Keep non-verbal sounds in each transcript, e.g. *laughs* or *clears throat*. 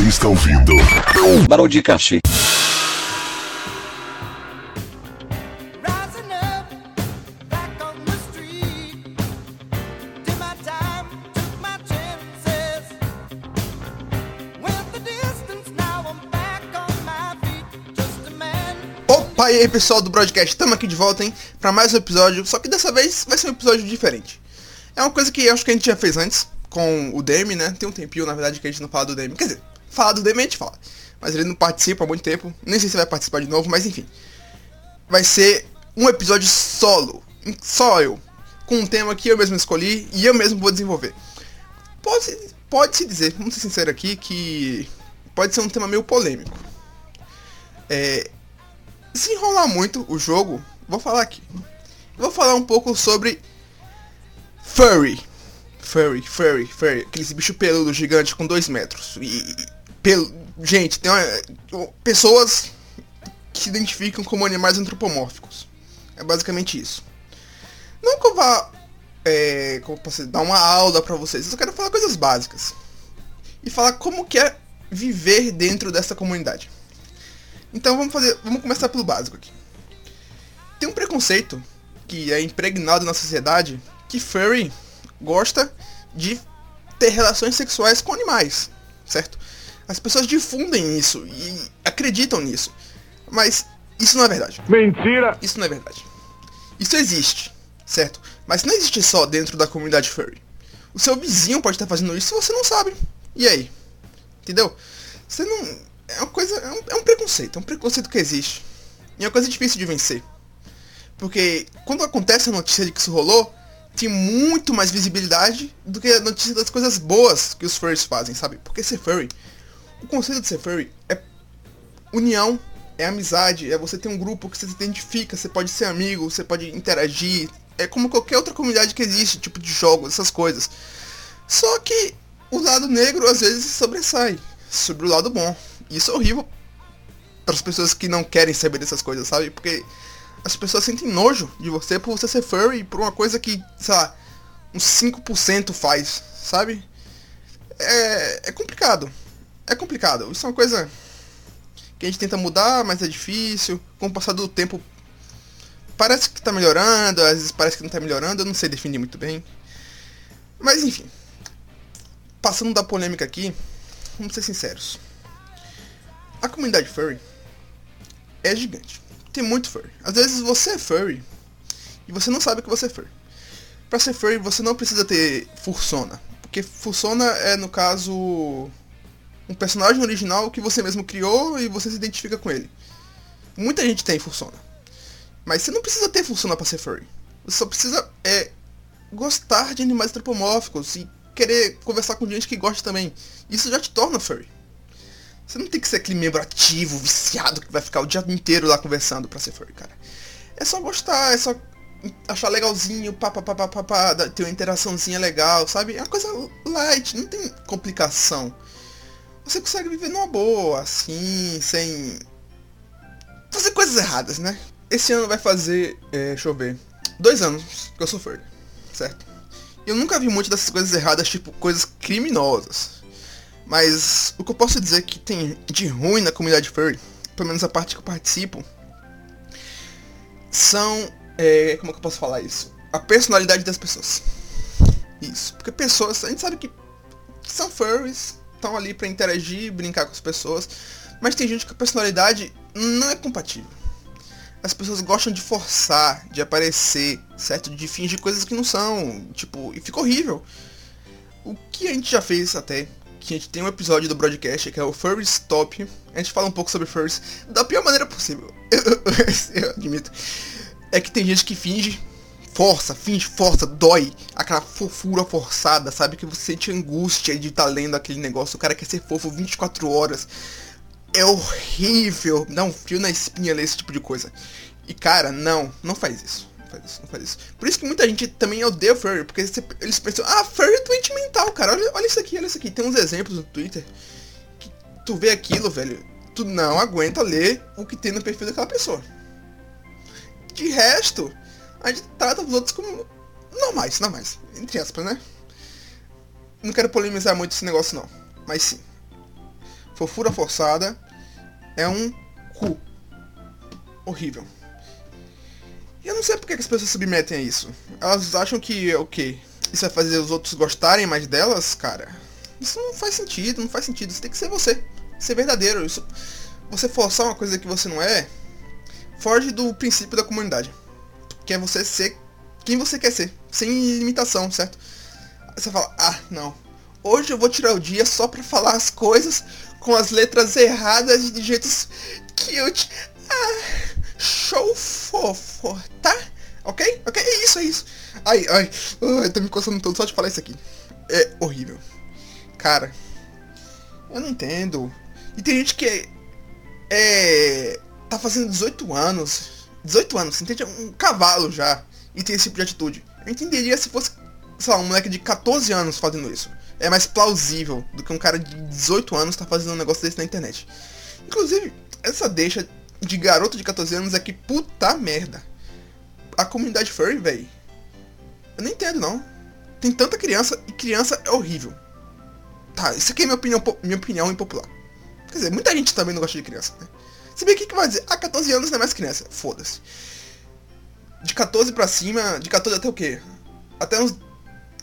Você está ouvindo Barão de Cachê. Rising up, back on the street. Did my time, took my chances. Went the distance, now I'm back on my feet. Just a man. Opa, e aí pessoal do Broadcast, estamos aqui de volta, hein, pra mais um episódio, só que dessa vez vai ser um episódio diferente. É uma coisa que eu acho que a gente já fez antes, com o Demi, né, tem um tempinho, na verdade, que a gente não fala do Demi, quer dizer, falar do gente fala, mas ele não participa há muito tempo, nem sei se vai participar de novo, mas enfim. Vai ser um episódio solo, só eu, com um tema que eu mesmo escolhi e eu mesmo vou desenvolver. Pode, pode dizer, vamos ser sincero aqui, que pode ser um tema meio polêmico. É, se enrolar muito o jogo, vou falar aqui. Vou falar um pouco sobre furry. Furry, furry, furry. Aquele bicho peludo gigante com 2 metros. E. Pelo, gente, tem uma, pessoas que se identificam como animais antropomórficos. É basicamente isso. Não que eu vá. É, como posso dar uma aula pra vocês. Eu só quero falar coisas básicas. E falar como que é viver dentro dessa comunidade. Então vamos fazer, vamos começar pelo básico aqui. Tem um preconceito que é impregnado na sociedade que furry gosta de ter relações sexuais com animais, certo? As pessoas difundem isso e acreditam nisso, mas isso não é verdade. Mentira! Isso não é verdade. Isso existe, certo? Mas não existe só dentro da comunidade furry. O seu vizinho pode estar fazendo isso e você não sabe. E aí? Entendeu? Você não. É uma coisa. É um, é um preconceito. É um preconceito que existe. E é uma coisa difícil de vencer. Porque quando acontece a notícia de que isso rolou, tem muito mais visibilidade do que a notícia das coisas boas que os furries fazem, sabe? Porque ser furry. O conceito de ser furry é união, é amizade, é você ter um grupo que você se identifica, você pode ser amigo, você pode interagir. É como qualquer outra comunidade que existe, tipo de jogos, essas coisas. Só que o lado negro às vezes sobressai sobre o lado bom. Isso é horrível para as pessoas que não querem saber dessas coisas, sabe? Porque as pessoas sentem nojo de você por você ser furry por uma coisa que, sei lá, uns 5% faz, sabe? É, é complicado. É complicado. Isso é uma coisa que a gente tenta mudar, mas é difícil. Com o passar do tempo, parece que tá melhorando, às vezes parece que não tá melhorando, eu não sei definir muito bem. Mas enfim. Passando da polêmica aqui, vamos ser sinceros. A comunidade furry é gigante. Tem muito furry. Às vezes você é furry e você não sabe que você é furry. Pra ser furry você não precisa ter fursona. Porque fursona é, no caso, um personagem original que você mesmo criou e você se identifica com ele. Muita gente tem fursona. Mas você não precisa ter fursona pra ser furry. Você só precisa é, gostar de animais antropomórficos e querer conversar com gente que gosta também. Isso já te torna furry. Você não tem que ser aquele membro ativo, viciado, que vai ficar o dia inteiro lá conversando pra ser furry, cara. É só gostar, é só achar legalzinho, pá, pá, pá, pá, pá, ter uma interaçãozinha legal, sabe? É uma coisa light, não tem complicação. Você consegue viver numa boa, assim, sem fazer coisas erradas, né? Esse ano vai fazer, é, deixa eu ver, dois anos que eu sou furry, certo? Eu nunca vi muito dessas coisas erradas, tipo coisas criminosas. Mas o que eu posso dizer que tem de ruim na comunidade furry, pelo menos a parte que eu participo, são. É, como é que eu posso falar isso? A personalidade das pessoas. Isso. Porque pessoas, a gente sabe que, são furries, estão ali pra interagir, brincar com as pessoas, mas tem gente que a personalidade não é compatível. As pessoas gostam de forçar, de aparecer, certo? De fingir coisas que não são, tipo, e fica horrível. O que a gente já fez até que a gente tem um episódio do broadcast que é o Furry Stop. A gente fala um pouco sobre furries da pior maneira possível. *laughs* Eu admito. É que tem gente que finge, força, finge, força, dói. Aquela fofura forçada, sabe? Que você sente angústia de estar tá lendo aquele negócio. O cara quer ser fofo 24 horas. É horrível. Dá um fio na espinha ler esse tipo de coisa. E cara, não, não faz isso faz isso, não faz isso. Por isso que muita gente também odeia o furry, porque eles pensam, ah, furry é doente mental, cara. Olha, olha isso aqui, olha isso aqui. Tem uns exemplos no Twitter que tu vê aquilo, velho. Tu não aguenta ler o que tem no perfil daquela pessoa. De resto, a gente trata os outros como normais, normais. Entre aspas, né? Não quero polemizar muito esse negócio não. Mas sim. fofura forçada, é um cu. Horrível. E eu não sei porque que as pessoas submetem a isso. Elas acham que, o quê? Isso vai fazer os outros gostarem mais delas? Cara, isso não faz sentido, não faz sentido. Você tem que ser você. Ser verdadeiro. Isso, você forçar uma coisa que você não é, foge do princípio da comunidade. Que é você ser quem você quer ser. Sem limitação, certo? Você fala, ah, não. Hoje eu vou tirar o dia só pra falar as coisas com as letras erradas e de jeitos cute. Ah, show fofo, tá? Ok? Ok? É isso, é isso. Ai, ai, ai, tô me coçando todo só de falar isso aqui. É horrível. Cara, eu não entendo. E tem gente que é, é tá fazendo 18 anos. 18 anos, você entende? Um cavalo já. E tem esse tipo de atitude. Eu entenderia se fosse, sei lá, um moleque de 14 anos fazendo isso. É mais plausível do que um cara de 18 anos tá fazendo um negócio desse na internet. Inclusive, essa deixa de garoto de 14 anos é que puta merda. A comunidade furry, velho. Eu não entendo não. Tem tanta criança e criança é horrível. Tá, isso aqui é minha opinião, minha opinião impopular. Quer dizer, muita gente também não gosta de criança, né? Se bem que que vai dizer, ah, 14 anos não é mais criança. Foda-se. De 14 pra cima, de 14 até o quê? Até uns,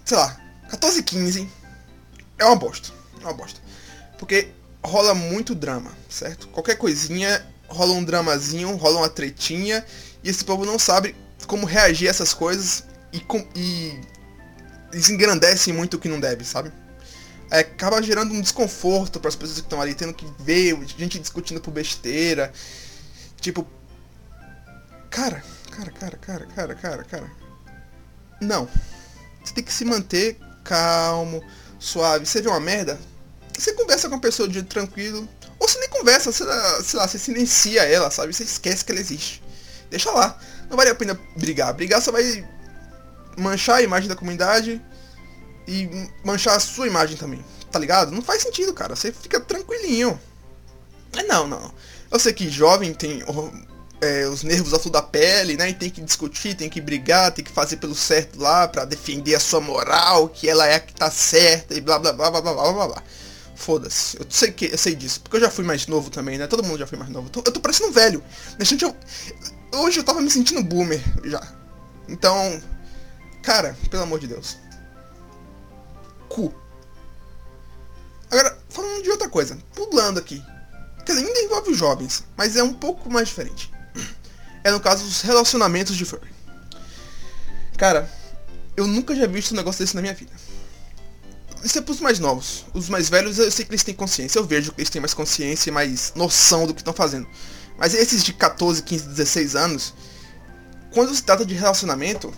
sei lá, 14, 15 é uma bosta. É uma bosta. Porque rola muito drama, certo? Qualquer coisinha rola um dramazinho, rola uma tretinha, e esse povo não sabe como reagir a essas coisas e, com, e eles engrandecem muito o que não deve, sabe? É, acaba gerando um desconforto para as pessoas que estão ali, tendo que ver gente discutindo por besteira. Tipo. Cara, cara, cara, cara, cara, cara, cara. Não. Você tem que se manter calmo, suave. Você vê uma merda, você conversa com a pessoa de jeito tranquilo. Ou você nem conversa, lá, sei lá, você silencia ela, sabe? Você esquece que ela existe. Deixa lá. Não vale a pena brigar. Brigar só vai manchar a imagem da comunidade e manchar a sua imagem também, tá ligado? Não faz sentido, cara. Você fica tranquilinho. É, não, não. Eu sei que jovem tem é, os nervos à da pele, né? E tem que discutir, tem que brigar, tem que fazer pelo certo lá para defender a sua moral, que ela é a que tá certa e blá blá blá blá blá blá blá. blá. Foda-se. Eu sei que eu sei disso, porque eu já fui mais novo também, né? Todo mundo já foi mais novo. Eu tô, eu tô parecendo um velho. Gente, eu, hoje eu tava me sentindo boomer já. Então, cara, pelo amor de Deus. Cu. Agora, falando de outra coisa, pulando aqui. Quer dizer, ainda envolve jovens, mas é um pouco mais diferente. *clears throat* É no caso dos relacionamentos de furry. Cara, eu nunca já vi visto um negócio desse na minha vida. Isso é pros mais novos. Os mais velhos eu sei que eles têm consciência. Eu vejo que eles têm mais consciência e mais noção do que estão fazendo. Mas esses de 14, 15, 16 anos, quando se trata de relacionamento,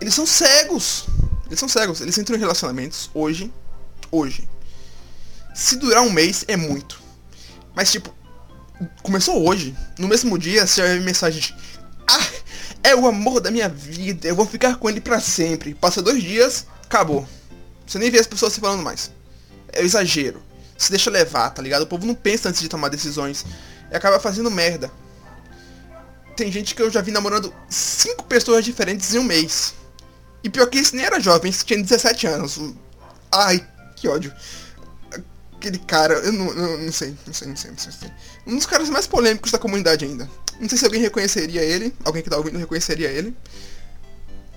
eles são cegos. Eles são cegos. Eles entram em relacionamentos hoje. Hoje. Se durar um mês, é muito. Mas tipo, começou hoje. No mesmo dia, você vai ver mensagem de. Ah, é o amor da minha vida. Eu vou ficar com ele pra sempre. Passa dois dias, acabou. Você nem vê as pessoas se falando mais. É o exagero. Se deixa levar, tá ligado? O povo não pensa antes de tomar decisões. E acaba fazendo merda. Tem gente que eu já vi namorando cinco pessoas diferentes em um mês. E pior que isso nem era jovem, isso tinha 17 anos. Ai, que ódio. Aquele cara, eu não, eu não sei, não sei, não sei, não sei. Um dos caras mais polêmicos da comunidade ainda. Não sei se alguém reconheceria ele, alguém que tá ouvindo reconheceria ele.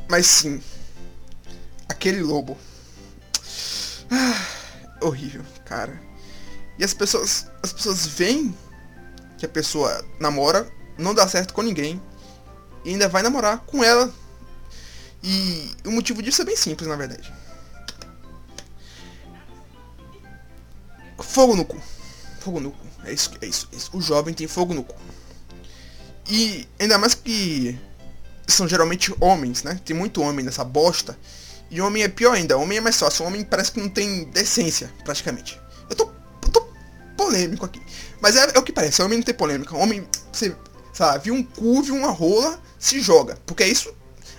Mas sim. Aquele lobo. Ah, horrível, cara. E as pessoas, as pessoas veem que a pessoa namora, não dá certo com ninguém e ainda vai namorar com ela. E o motivo disso é bem simples, na verdade. Fogo no cu. Fogo no cu. É isso, é isso, é isso. O jovem tem fogo no cu. E ainda mais que são geralmente homens, né? Tem muito homem nessa bosta. E homem é pior ainda. Homem é mais fácil. Homem parece que não tem decência, praticamente. Eu tô, eu tô polêmico aqui. Mas é, é o que parece. Homem não tem polêmica. Homem, você, sabe, viu um cu, viu uma rola, se joga. Porque é isso,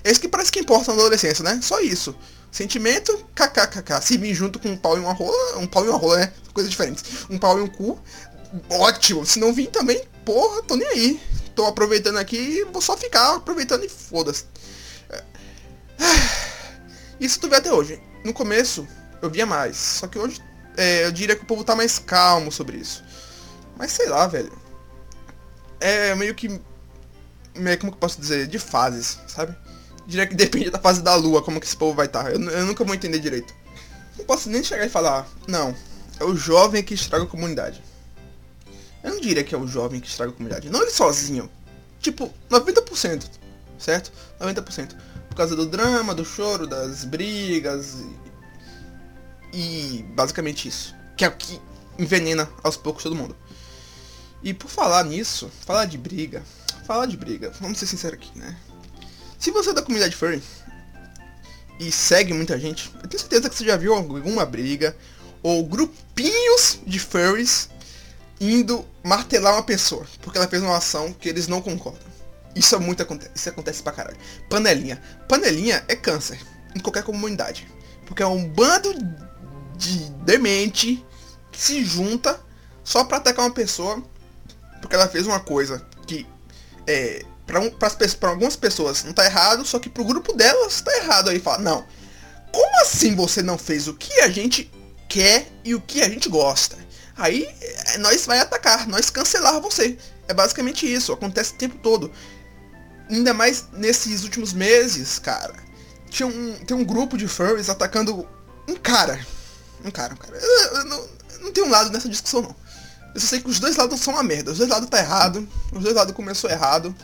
é isso que parece que importa na adolescência, né? Só isso. Sentimento, kkkk. Se vir junto com um pau e uma rola, um pau e uma rola, né? Coisas diferentes. Um pau e um cu, ótimo. Se não vir também, porra, tô nem aí. Tô aproveitando aqui, vou só ficar aproveitando e foda-se. É. Isso tu vê até hoje. No começo, eu via mais. Só que hoje é, eu diria que o povo tá mais calmo sobre isso. Mas sei lá, velho. É meio que. Meio, como que eu posso dizer? De fases, sabe? Diria que depende da fase da lua, como que esse povo vai estar. Eu, eu nunca vou entender direito. Não posso nem chegar e falar, não, é o jovem que estraga a comunidade. Eu não diria que é o jovem que estraga a comunidade. Não ele sozinho. Tipo, 90%. Certo? 90%. Por causa do drama, do choro, das brigas. E, e basicamente isso. Que é o que envenena aos poucos todo mundo. E por falar nisso, falar de briga. Falar de briga, vamos ser sinceros aqui, né? Se você é da comunidade furry e segue muita gente, eu tenho certeza que você já viu alguma briga ou grupinhos de furries indo martelar uma pessoa porque ela fez uma ação que eles não concordam. Isso é muito acontece, isso acontece pra caralho. Panelinha. Panelinha é câncer em qualquer comunidade. Porque é um bando de demente que se junta só pra atacar uma pessoa porque ela fez uma coisa que é para um, algumas pessoas não tá errado, só que pro grupo delas tá errado. Aí fala, não. Como assim você não fez o que a gente quer e o que a gente gosta? Aí é, nós vai atacar, nós cancelar você. É basicamente isso, acontece o tempo todo. Ainda mais nesses últimos meses, cara. Tinha um, tem um grupo de furries atacando um cara. Um cara, um cara. Eu, eu não, não tenho um lado nessa discussão, não. Eu só sei que os dois lados são uma merda. Os dois lados tá errado. Os dois lados começou errado.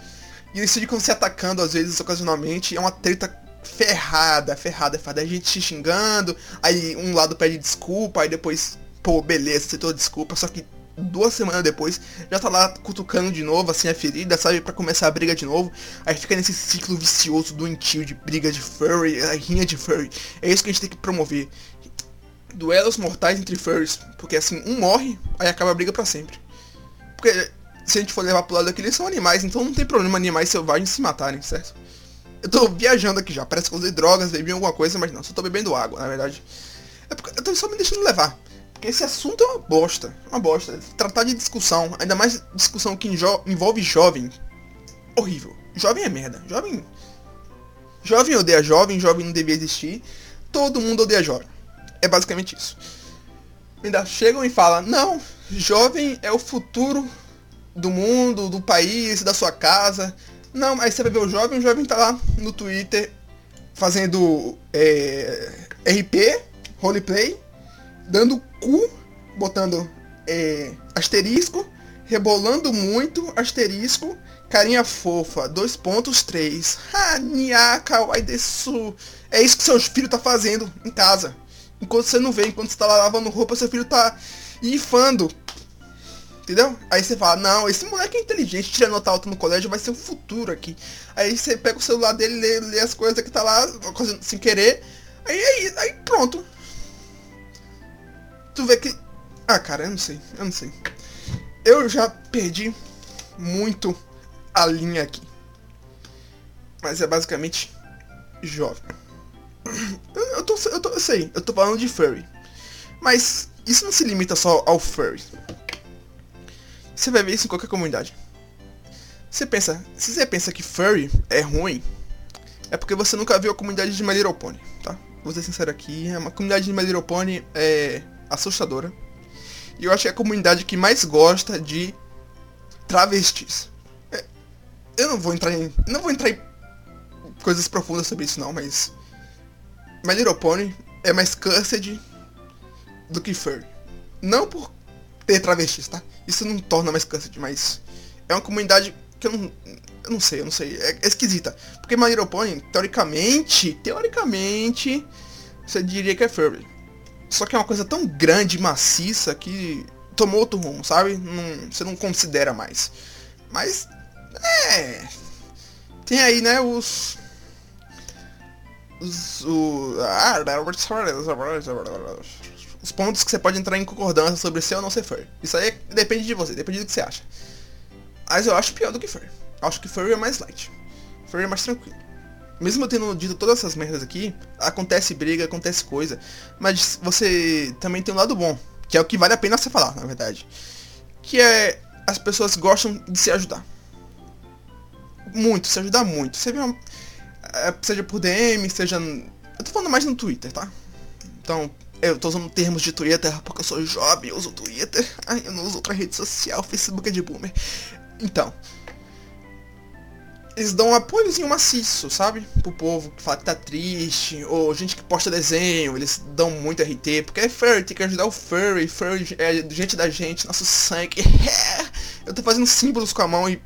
E eles ficam se atacando às vezes, ocasionalmente. É uma treta ferrada, ferrada, ferrada. A gente se xingando. Aí um lado pede desculpa. Aí depois, pô, beleza, aceitou desculpa. Só que duas semanas depois já tá lá cutucando de novo, assim, a ferida, sabe? Pra começar a briga de novo. Aí fica nesse ciclo vicioso doentio de briga de furry, a rinha de furry. É isso que a gente tem que promover. Duelos mortais entre furries. Porque assim, um morre, aí acaba a briga pra sempre. Porque se a gente for levar pro lado daquele, eles são animais, então não tem problema animais selvagens se matarem, certo? Eu tô viajando aqui já, parece que eu usei drogas, bebi alguma coisa, mas não, só tô bebendo água, na verdade. É porque eu tô só me deixando levar. Porque esse assunto é uma bosta, uma bosta. Tratar de discussão, ainda mais discussão que envolve jovem, horrível. Jovem é merda, jovem... Jovem odeia jovem, jovem não devia existir. Todo mundo odeia jovem. É basicamente isso. Ainda chegam e falam, não, jovem é o futuro do mundo, do país, da sua casa. Não, aí você vai ver o jovem, o jovem tá lá no Twitter fazendo é, RP, roleplay, dando cu, botando é, asterisco, rebolando muito, asterisco, carinha fofa, dois pontos, três. Ah, nia, kawaii desu. É isso que seu filho tá fazendo em casa. Enquanto você não vê, enquanto você tá lá lavando roupa, seu filho tá ifando. Entendeu? Aí você fala, não, esse moleque é inteligente, tira nota alta no colégio, vai ser o futuro aqui. Aí você pega o celular dele, lê, lê as coisas que tá lá, sem querer. Aí, aí, aí pronto. Tu vê que. Ah, cara, eu não sei, eu não sei. Eu já perdi muito a linha aqui. Mas é basicamente jovem. Eu, eu, tô, eu, tô, eu sei, eu tô falando de furry. Mas isso não se limita só ao furry. Você vai ver isso em qualquer comunidade. Você pensa, se você pensa que furry é ruim, é porque você nunca viu a comunidade de My Little Pony, tá? Vou ser sincero aqui, a comunidade de My Little Pony é assustadora. E eu acho que é a comunidade que mais gosta de travestis. É, eu não vou entrar em. Não vou entrar em coisas profundas sobre isso não, mas. My Little Pony é mais cursed do que furry. Não por ter travestis, tá? Isso não torna mais cursed, mas é uma comunidade que eu não, eu não sei, eu não sei, é, é esquisita. Porque My Little Pony, teoricamente, teoricamente, você diria que é furry. Só que é uma coisa tão grande, maciça, que tomou outro rumo, sabe? Não, você não considera mais. Mas, é... Tem aí, né, os... Os... O, ah, os pontos que você pode entrar em concordância sobre ser ou não ser furry. Isso aí depende de você, depende do que você acha. Mas eu acho pior do que furry. Acho que furry é mais light. Furry é mais tranquilo. Mesmo eu tendo dito todas essas merdas aqui, acontece briga, acontece coisa. Mas você também tem um lado bom, que é o que vale a pena você falar, na verdade. Que é as pessoas gostam de se ajudar. Muito, se ajudar muito. Uma, é, seja por DM, seja. Eu tô falando mais no Twitter, tá? Então, Eu tô usando termos de Twitter porque eu sou jovem, eu uso Twitter. Ai, eu não uso outra rede social, Facebook é de boomer. Então. Eles dão um apoiozinho maciço, sabe? Pro povo que fala que tá triste, ou gente que posta desenho, eles dão muito RT, porque é furry, tem que ajudar o furry, furry é gente da gente, nosso sangue. *laughs* eu tô fazendo símbolos com a mão e,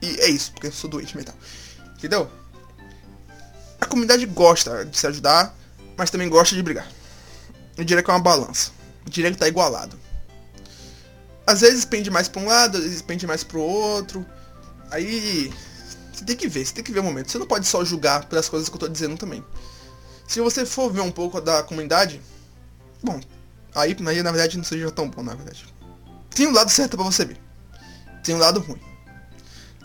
e é isso, porque eu sou doente mental. Entendeu? A comunidade gosta de se ajudar, mas também gosta de brigar. Eu diria que é uma balança. Eu diria que tá igualado. Às vezes pende mais pra um lado, às vezes pende mais pro outro. Aí. Você tem que ver, você tem que ver o momento. Você não pode só julgar pelas coisas que eu tô dizendo também. Se você for ver um pouco da comunidade. Bom, aí, aí na verdade não seja tão bom, na verdade. Tem um lado certo pra você ver. Tem um lado ruim.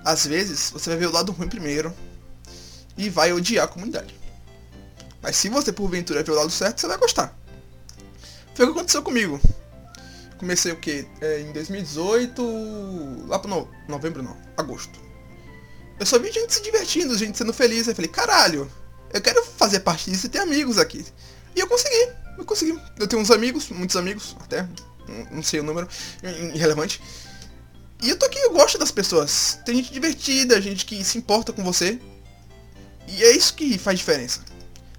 Às vezes, você vai ver o lado ruim primeiro. E vai odiar a comunidade. Mas se você porventura ver o lado certo, você vai gostar. Foi o que aconteceu comigo. Comecei o que? É, em 2018. Lá pro no... novembro não. Agosto. Eu só vi gente se divertindo, gente sendo feliz. Eu falei, caralho, eu quero fazer parte disso e ter amigos aqui. E eu consegui, eu consegui. Eu tenho uns amigos, muitos amigos, até. Não sei o número, irrelevante. E eu tô aqui, eu gosto das pessoas. Tem gente divertida, gente que se importa com você. E é isso que faz diferença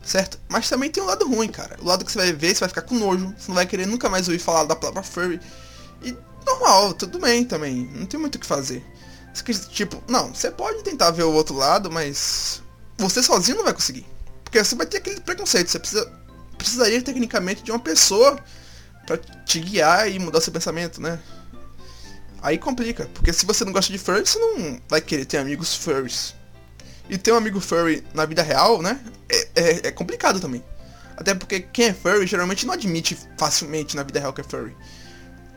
certo? Mas também tem um lado ruim, cara. O lado que você vai ver, você vai ficar com nojo, você não vai querer nunca mais ouvir falar da palavra furry. E normal, tudo bem também, não tem muito o que fazer. Tipo, não, você pode tentar ver o outro lado, mas você sozinho não vai conseguir. Porque você vai ter aquele preconceito, você precisa, precisaria tecnicamente de uma pessoa para te guiar e mudar seu pensamento, né? Aí complica, porque se você não gosta de furry, você não vai querer ter amigos furries. E ter um amigo furry na vida real, né? É, é, é, complicado também. Até porque quem é furry geralmente não admite facilmente na vida real que é furry.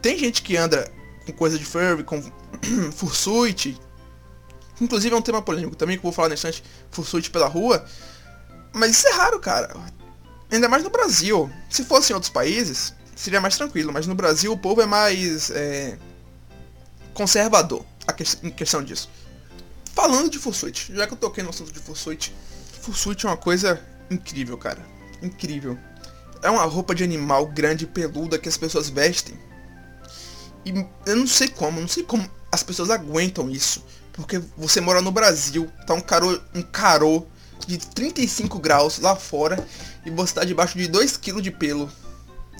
Tem gente que anda com coisa de furry, com *clears throat* fursuit. Inclusive é um tema polêmico também que eu vou falar nesse instante. Fursuit pela rua. Mas isso é raro, cara. Ainda mais no Brasil. Se fosse em outros países, seria mais tranquilo. Mas no Brasil o povo é mais é, conservador a em questão disso. Falando de Fursuit, já que eu toquei no assunto de Fursuit, Fursuit é uma coisa incrível, cara. Incrível. É uma roupa de animal grande e peluda que as pessoas vestem. E eu não sei como, não sei como as pessoas aguentam isso. Porque você mora no Brasil, tá um carô, um carô de 35 graus lá fora e você tá debaixo de 2 kg de pelo.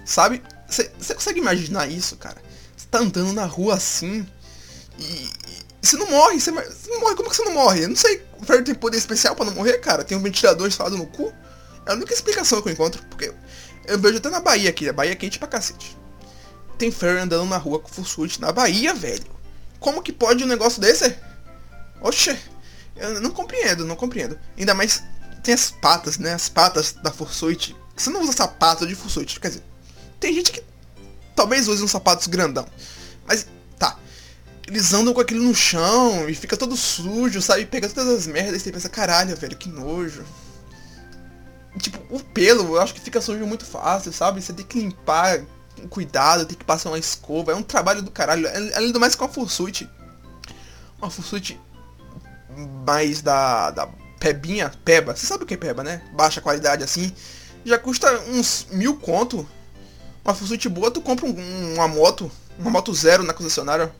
Sabe? Você consegue imaginar isso, cara? Você tá andando na rua assim e, você não morre, você, não morre, como que você não morre? Eu não sei, o Fairy tem poder especial pra não morrer, cara? Tem um ventilador instalado no cu? É a única explicação que eu encontro, porque eu vejo até na Bahia aqui, a Bahia é quente pra cacete. Tem Fairy andando na rua com Fursuit na Bahia, velho. Como que pode um negócio desse? Oxe, eu não compreendo, não compreendo. Ainda mais tem as patas, né? As patas da Fursuit. Você não usa sapato de Fursuit, quer dizer, tem gente que talvez use uns sapatos grandão. Mas eles andam com aquilo no chão e fica todo sujo, sabe? Pega todas as merdas e você pensa, caralho, velho, que nojo. tipo, o pelo, eu acho que fica sujo muito fácil, sabe? Você tem que limpar com cuidado, tem que passar uma escova. É um trabalho do caralho. Além do mais com a fursuit. Uma fursuit mais da, da pebinha, peba. Você sabe o que é peba, né? Baixa qualidade assim. Já custa uns mil conto. Uma fursuit boa, tu compra um, uma moto. Uma moto zero na concessionária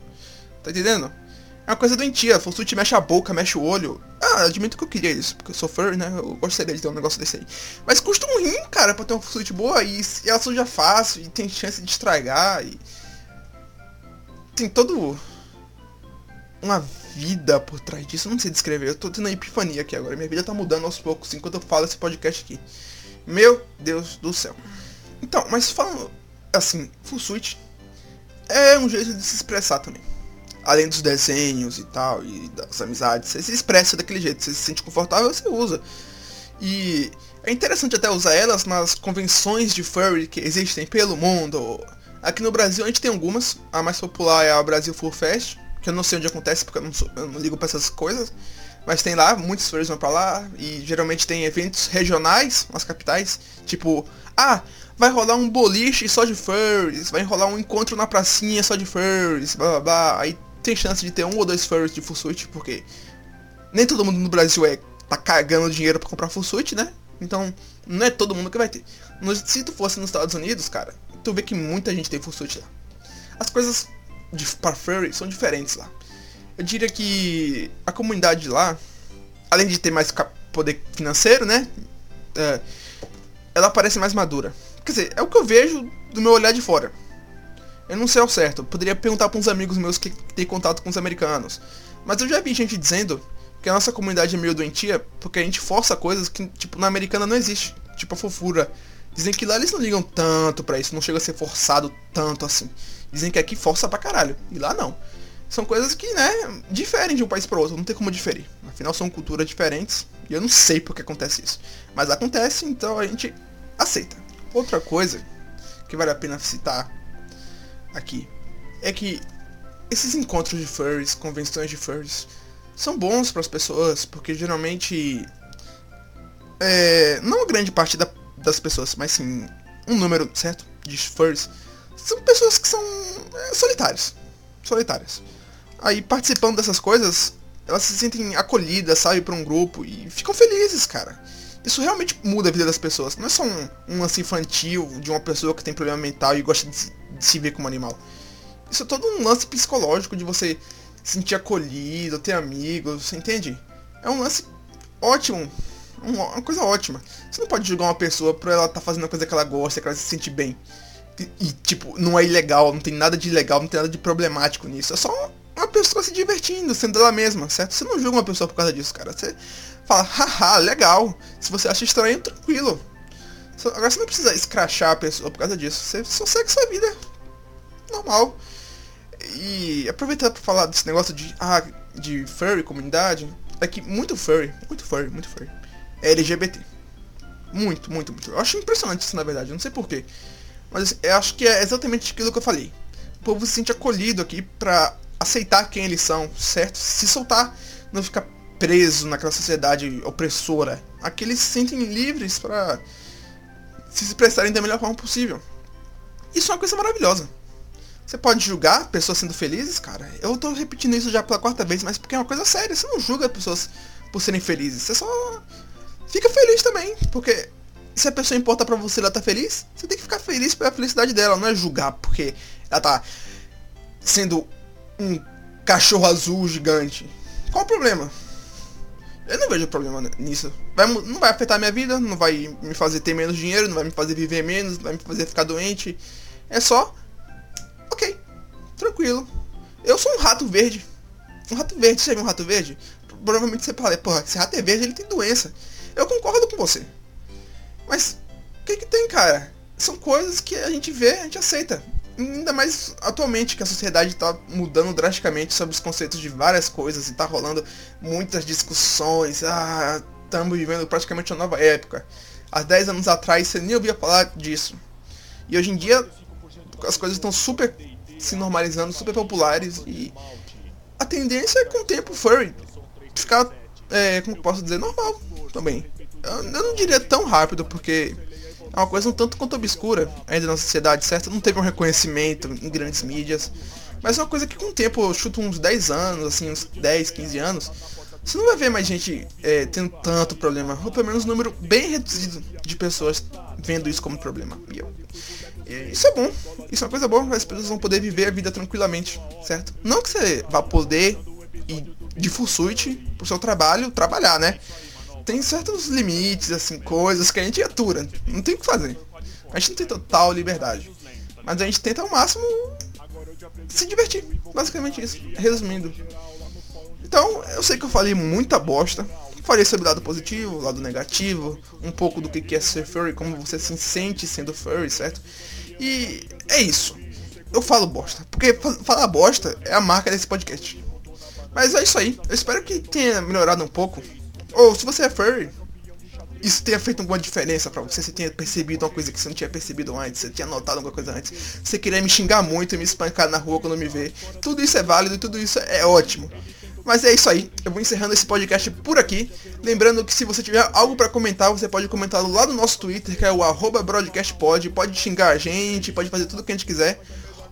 Tá entendendo? É uma coisa doentia. Fursuit mexe a boca, mexe o olho. Ah, admito que eu queria isso, porque eu sou furry, né? Eu gostaria de ter um negócio desse aí. Mas custa um rim, cara, pra ter uma fursuit boa e, e ela suja fácil e tem chance de estragar e. Tem todo. Uma vida por trás disso, não sei descrever. Eu tô tendo uma epifania aqui agora. Minha vida tá mudando aos poucos enquanto eu falo esse podcast aqui. Meu Deus do céu. Então, mas falando assim, Fursuit é um jeito de se expressar também além dos desenhos e tal, e das amizades, você se expressa daquele jeito, você se sente confortável, você usa. E é interessante até usar elas nas convenções de furry que existem pelo mundo. Aqui no Brasil a gente tem algumas, a mais popular é a Brasil Full Fest, que eu não sei onde acontece porque eu não, sou, eu não ligo para essas coisas. Mas tem lá, muitos furries vão pra lá, e geralmente tem eventos regionais nas capitais, tipo, ah, vai rolar um boliche só de furries, vai rolar um encontro na pracinha só de furries, blá blá blá. Aí tem chance de ter um ou dois furries de Fursuit, porque nem todo mundo no Brasil é tá cagando dinheiro para comprar Fursuit, né? Então, não é todo mundo que vai ter. No- se tu fosse nos Estados Unidos, cara, tu vê que muita gente tem fursuit lá. As coisas de, pra furry são diferentes lá. Eu diria que a comunidade de lá, além de ter mais poder financeiro, né? é, ela parece mais madura. Quer dizer, é o que eu vejo do meu olhar de fora. Eu não sei ao certo. Poderia perguntar para uns amigos meus que têm contato com os americanos. Mas eu já vi gente dizendo que a nossa comunidade é meio doentia porque a gente força coisas que, tipo, na americana não existe. Tipo a fofura. Dizem que lá eles não ligam tanto pra isso, não chega a ser forçado tanto assim. Dizem que aqui força pra caralho. E lá não. São coisas que, né, diferem de um país para outro, não tem como diferir. Afinal, são culturas diferentes e eu não sei por que acontece isso. Mas acontece, então a gente aceita. Outra coisa que vale a pena citar aqui é que esses encontros de furries, convenções de furries, são bons para as pessoas, porque geralmente é, não a grande parte da- das pessoas, mas sim um número certo de furries, são pessoas que são é, solitárias. Solitárias. Aí participando dessas coisas, elas se sentem acolhidas, sabe, por um grupo e ficam felizes, cara. Isso realmente muda a vida das pessoas. Não é só um, um lance infantil de uma pessoa que tem problema mental e gosta de se, ver como animal. Isso é todo um lance psicológico de você se sentir acolhido, ter amigos, você entende? É um lance ótimo. um- Uma coisa ótima. Você não pode julgar uma pessoa por ela estar fazendo a coisa que ela gosta, que ela se sente bem. E, e, tipo, não é ilegal, não tem nada de ilegal, não tem nada de problemático nisso. É só uma pessoa se divertindo, sendo ela mesma, certo? Você não julga uma pessoa por causa disso, cara. Você fala, haha, legal. Se você acha estranho, tranquilo. Agora você não precisa escrachar a pessoa por causa disso. Você só segue sua vida. Normal. E aproveitando pra falar desse negócio de, ah, de furry, comunidade, é que muito furry, muito furry, muito furry, é LGBT. Muito, muito, muito. Eu acho impressionante isso na verdade, não sei porquê. Mas eu acho que é exatamente aquilo que eu falei. O povo se sente acolhido aqui pra aceitar quem eles são, certo? Se soltar, não ficar preso naquela sociedade opressora. Aqui eles se sentem livres pra se expressarem da melhor forma possível. Isso é uma coisa maravilhosa. Você pode julgar pessoas sendo felizes, cara. Eu tô repetindo isso já pela quarta vez, mas porque é uma coisa séria. Você não julga pessoas por serem felizes. Você só fica feliz também. Porque se a pessoa importa pra você ela tá feliz, você tem que ficar feliz pela felicidade dela. Não é julgar porque ela tá sendo um cachorro azul gigante. Qual o problema? Eu não vejo problema nisso. Vai não vai afetar minha vida, não vai me fazer ter menos dinheiro, não vai me fazer viver menos, não vai me fazer ficar doente. É só. Ok, tranquilo. Eu sou um rato verde. Um rato verde, você viu um rato verde? Provavelmente você fala, porra, esse rato é verde, ele tem doença. Eu concordo com você. Mas o que que tem, cara? São coisas que a gente vê, a gente aceita. Ainda mais atualmente que a sociedade tá mudando drasticamente sobre os conceitos de várias coisas e tá rolando muitas discussões. Ah, estamos vivendo praticamente uma nova época. Há 10 anos atrás você nem ouvia falar disso. E hoje em dia as coisas estão super se normalizando, super populares e a tendência é com o tempo furry ficar, é, como posso dizer, normal também. Eu não diria tão rápido porque é uma coisa um tanto quanto obscura ainda na sociedade, certo? Não teve um reconhecimento em grandes mídias, mas é uma coisa que com o tempo, eu chuto uns 10 anos, assim, uns 10, 15 anos, você não vai ver mais gente é, tendo tanto problema, ou pelo menos um número bem reduzido de pessoas vendo isso como problema. E eu, e isso é bom, isso é uma coisa boa, as pessoas vão poder viver a vida tranquilamente, certo? Não que você vá poder ir de fursuit pro seu trabalho, trabalhar, né? Tem certos limites, assim, coisas que a gente atura, não tem o que fazer. A gente não tem total liberdade, mas a gente tenta ao máximo se divertir, basicamente isso, resumindo. Então, eu sei que eu falei muita bosta. Falei sobre o lado positivo, o lado negativo, um pouco do que é ser furry, como você se sente sendo furry, certo? E é isso. Eu falo bosta, porque fa- falar bosta é a marca desse podcast. Mas é isso aí. Eu espero que tenha melhorado um pouco. Ou se você é furry, isso tenha feito alguma diferença pra você, você tenha percebido uma coisa que você não tinha percebido antes, você tinha notado alguma coisa antes, você queria me xingar muito e me espancar na rua quando me vê. Tudo isso é válido tudo isso é ótimo. Mas é isso aí, eu vou encerrando esse podcast por aqui. Lembrando que se você tiver algo pra comentar, você pode comentar lá no nosso Twitter, que é o arroba broadcastpod. Pode xingar a gente, pode fazer tudo o que a gente quiser.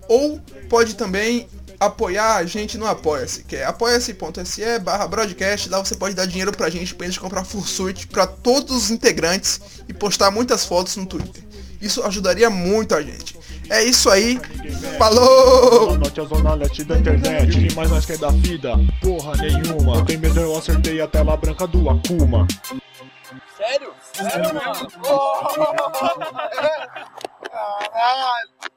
Ou pode também apoiar a gente no Apoia-se, que é apoia-se.se barra broadcast, lá você pode dar dinheiro pra gente pra gente comprar Fursuit pra todos os integrantes e postar muitas fotos no Twitter. Isso ajudaria muito a gente. É isso aí, falou! Zona Norte é a zona leste da internet Quem mais nós quer da vida? Porra nenhuma tem medo, eu acertei a tela branca do Akuma Sério? Sério, mano? Caralho!